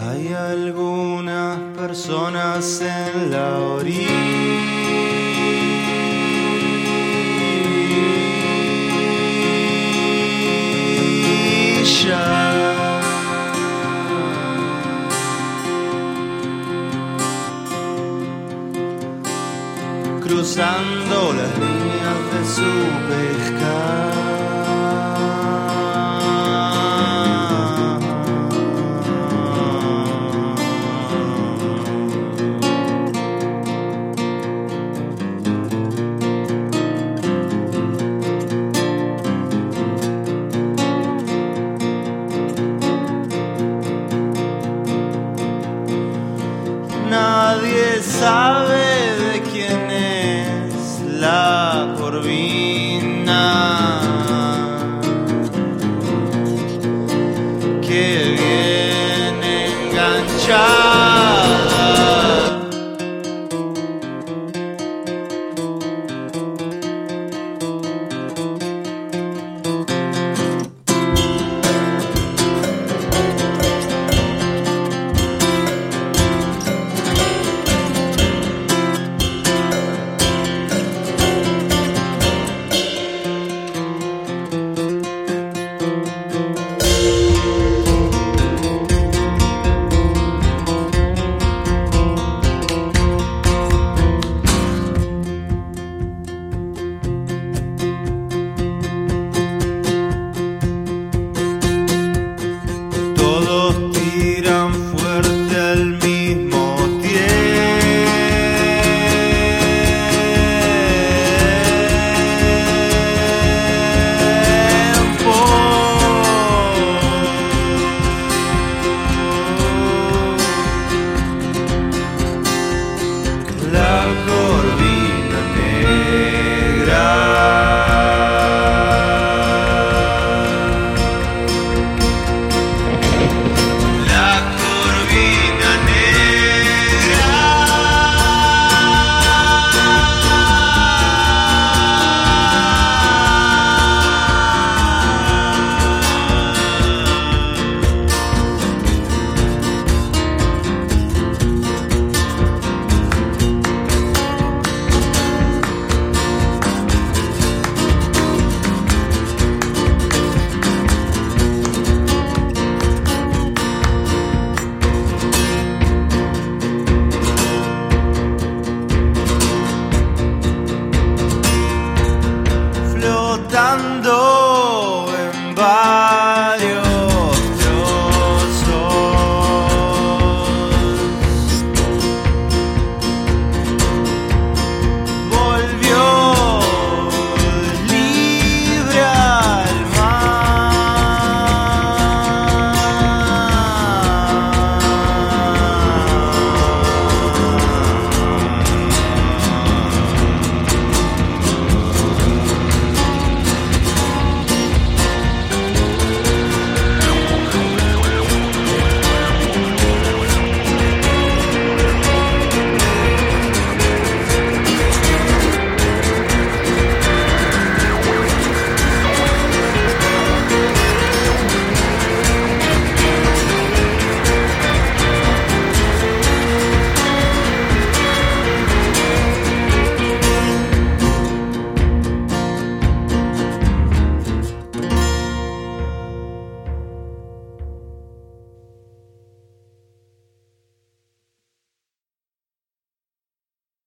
Hay algunas personas en la orilla. Cruzando las líneas de su pescar. Nadie sabe de quién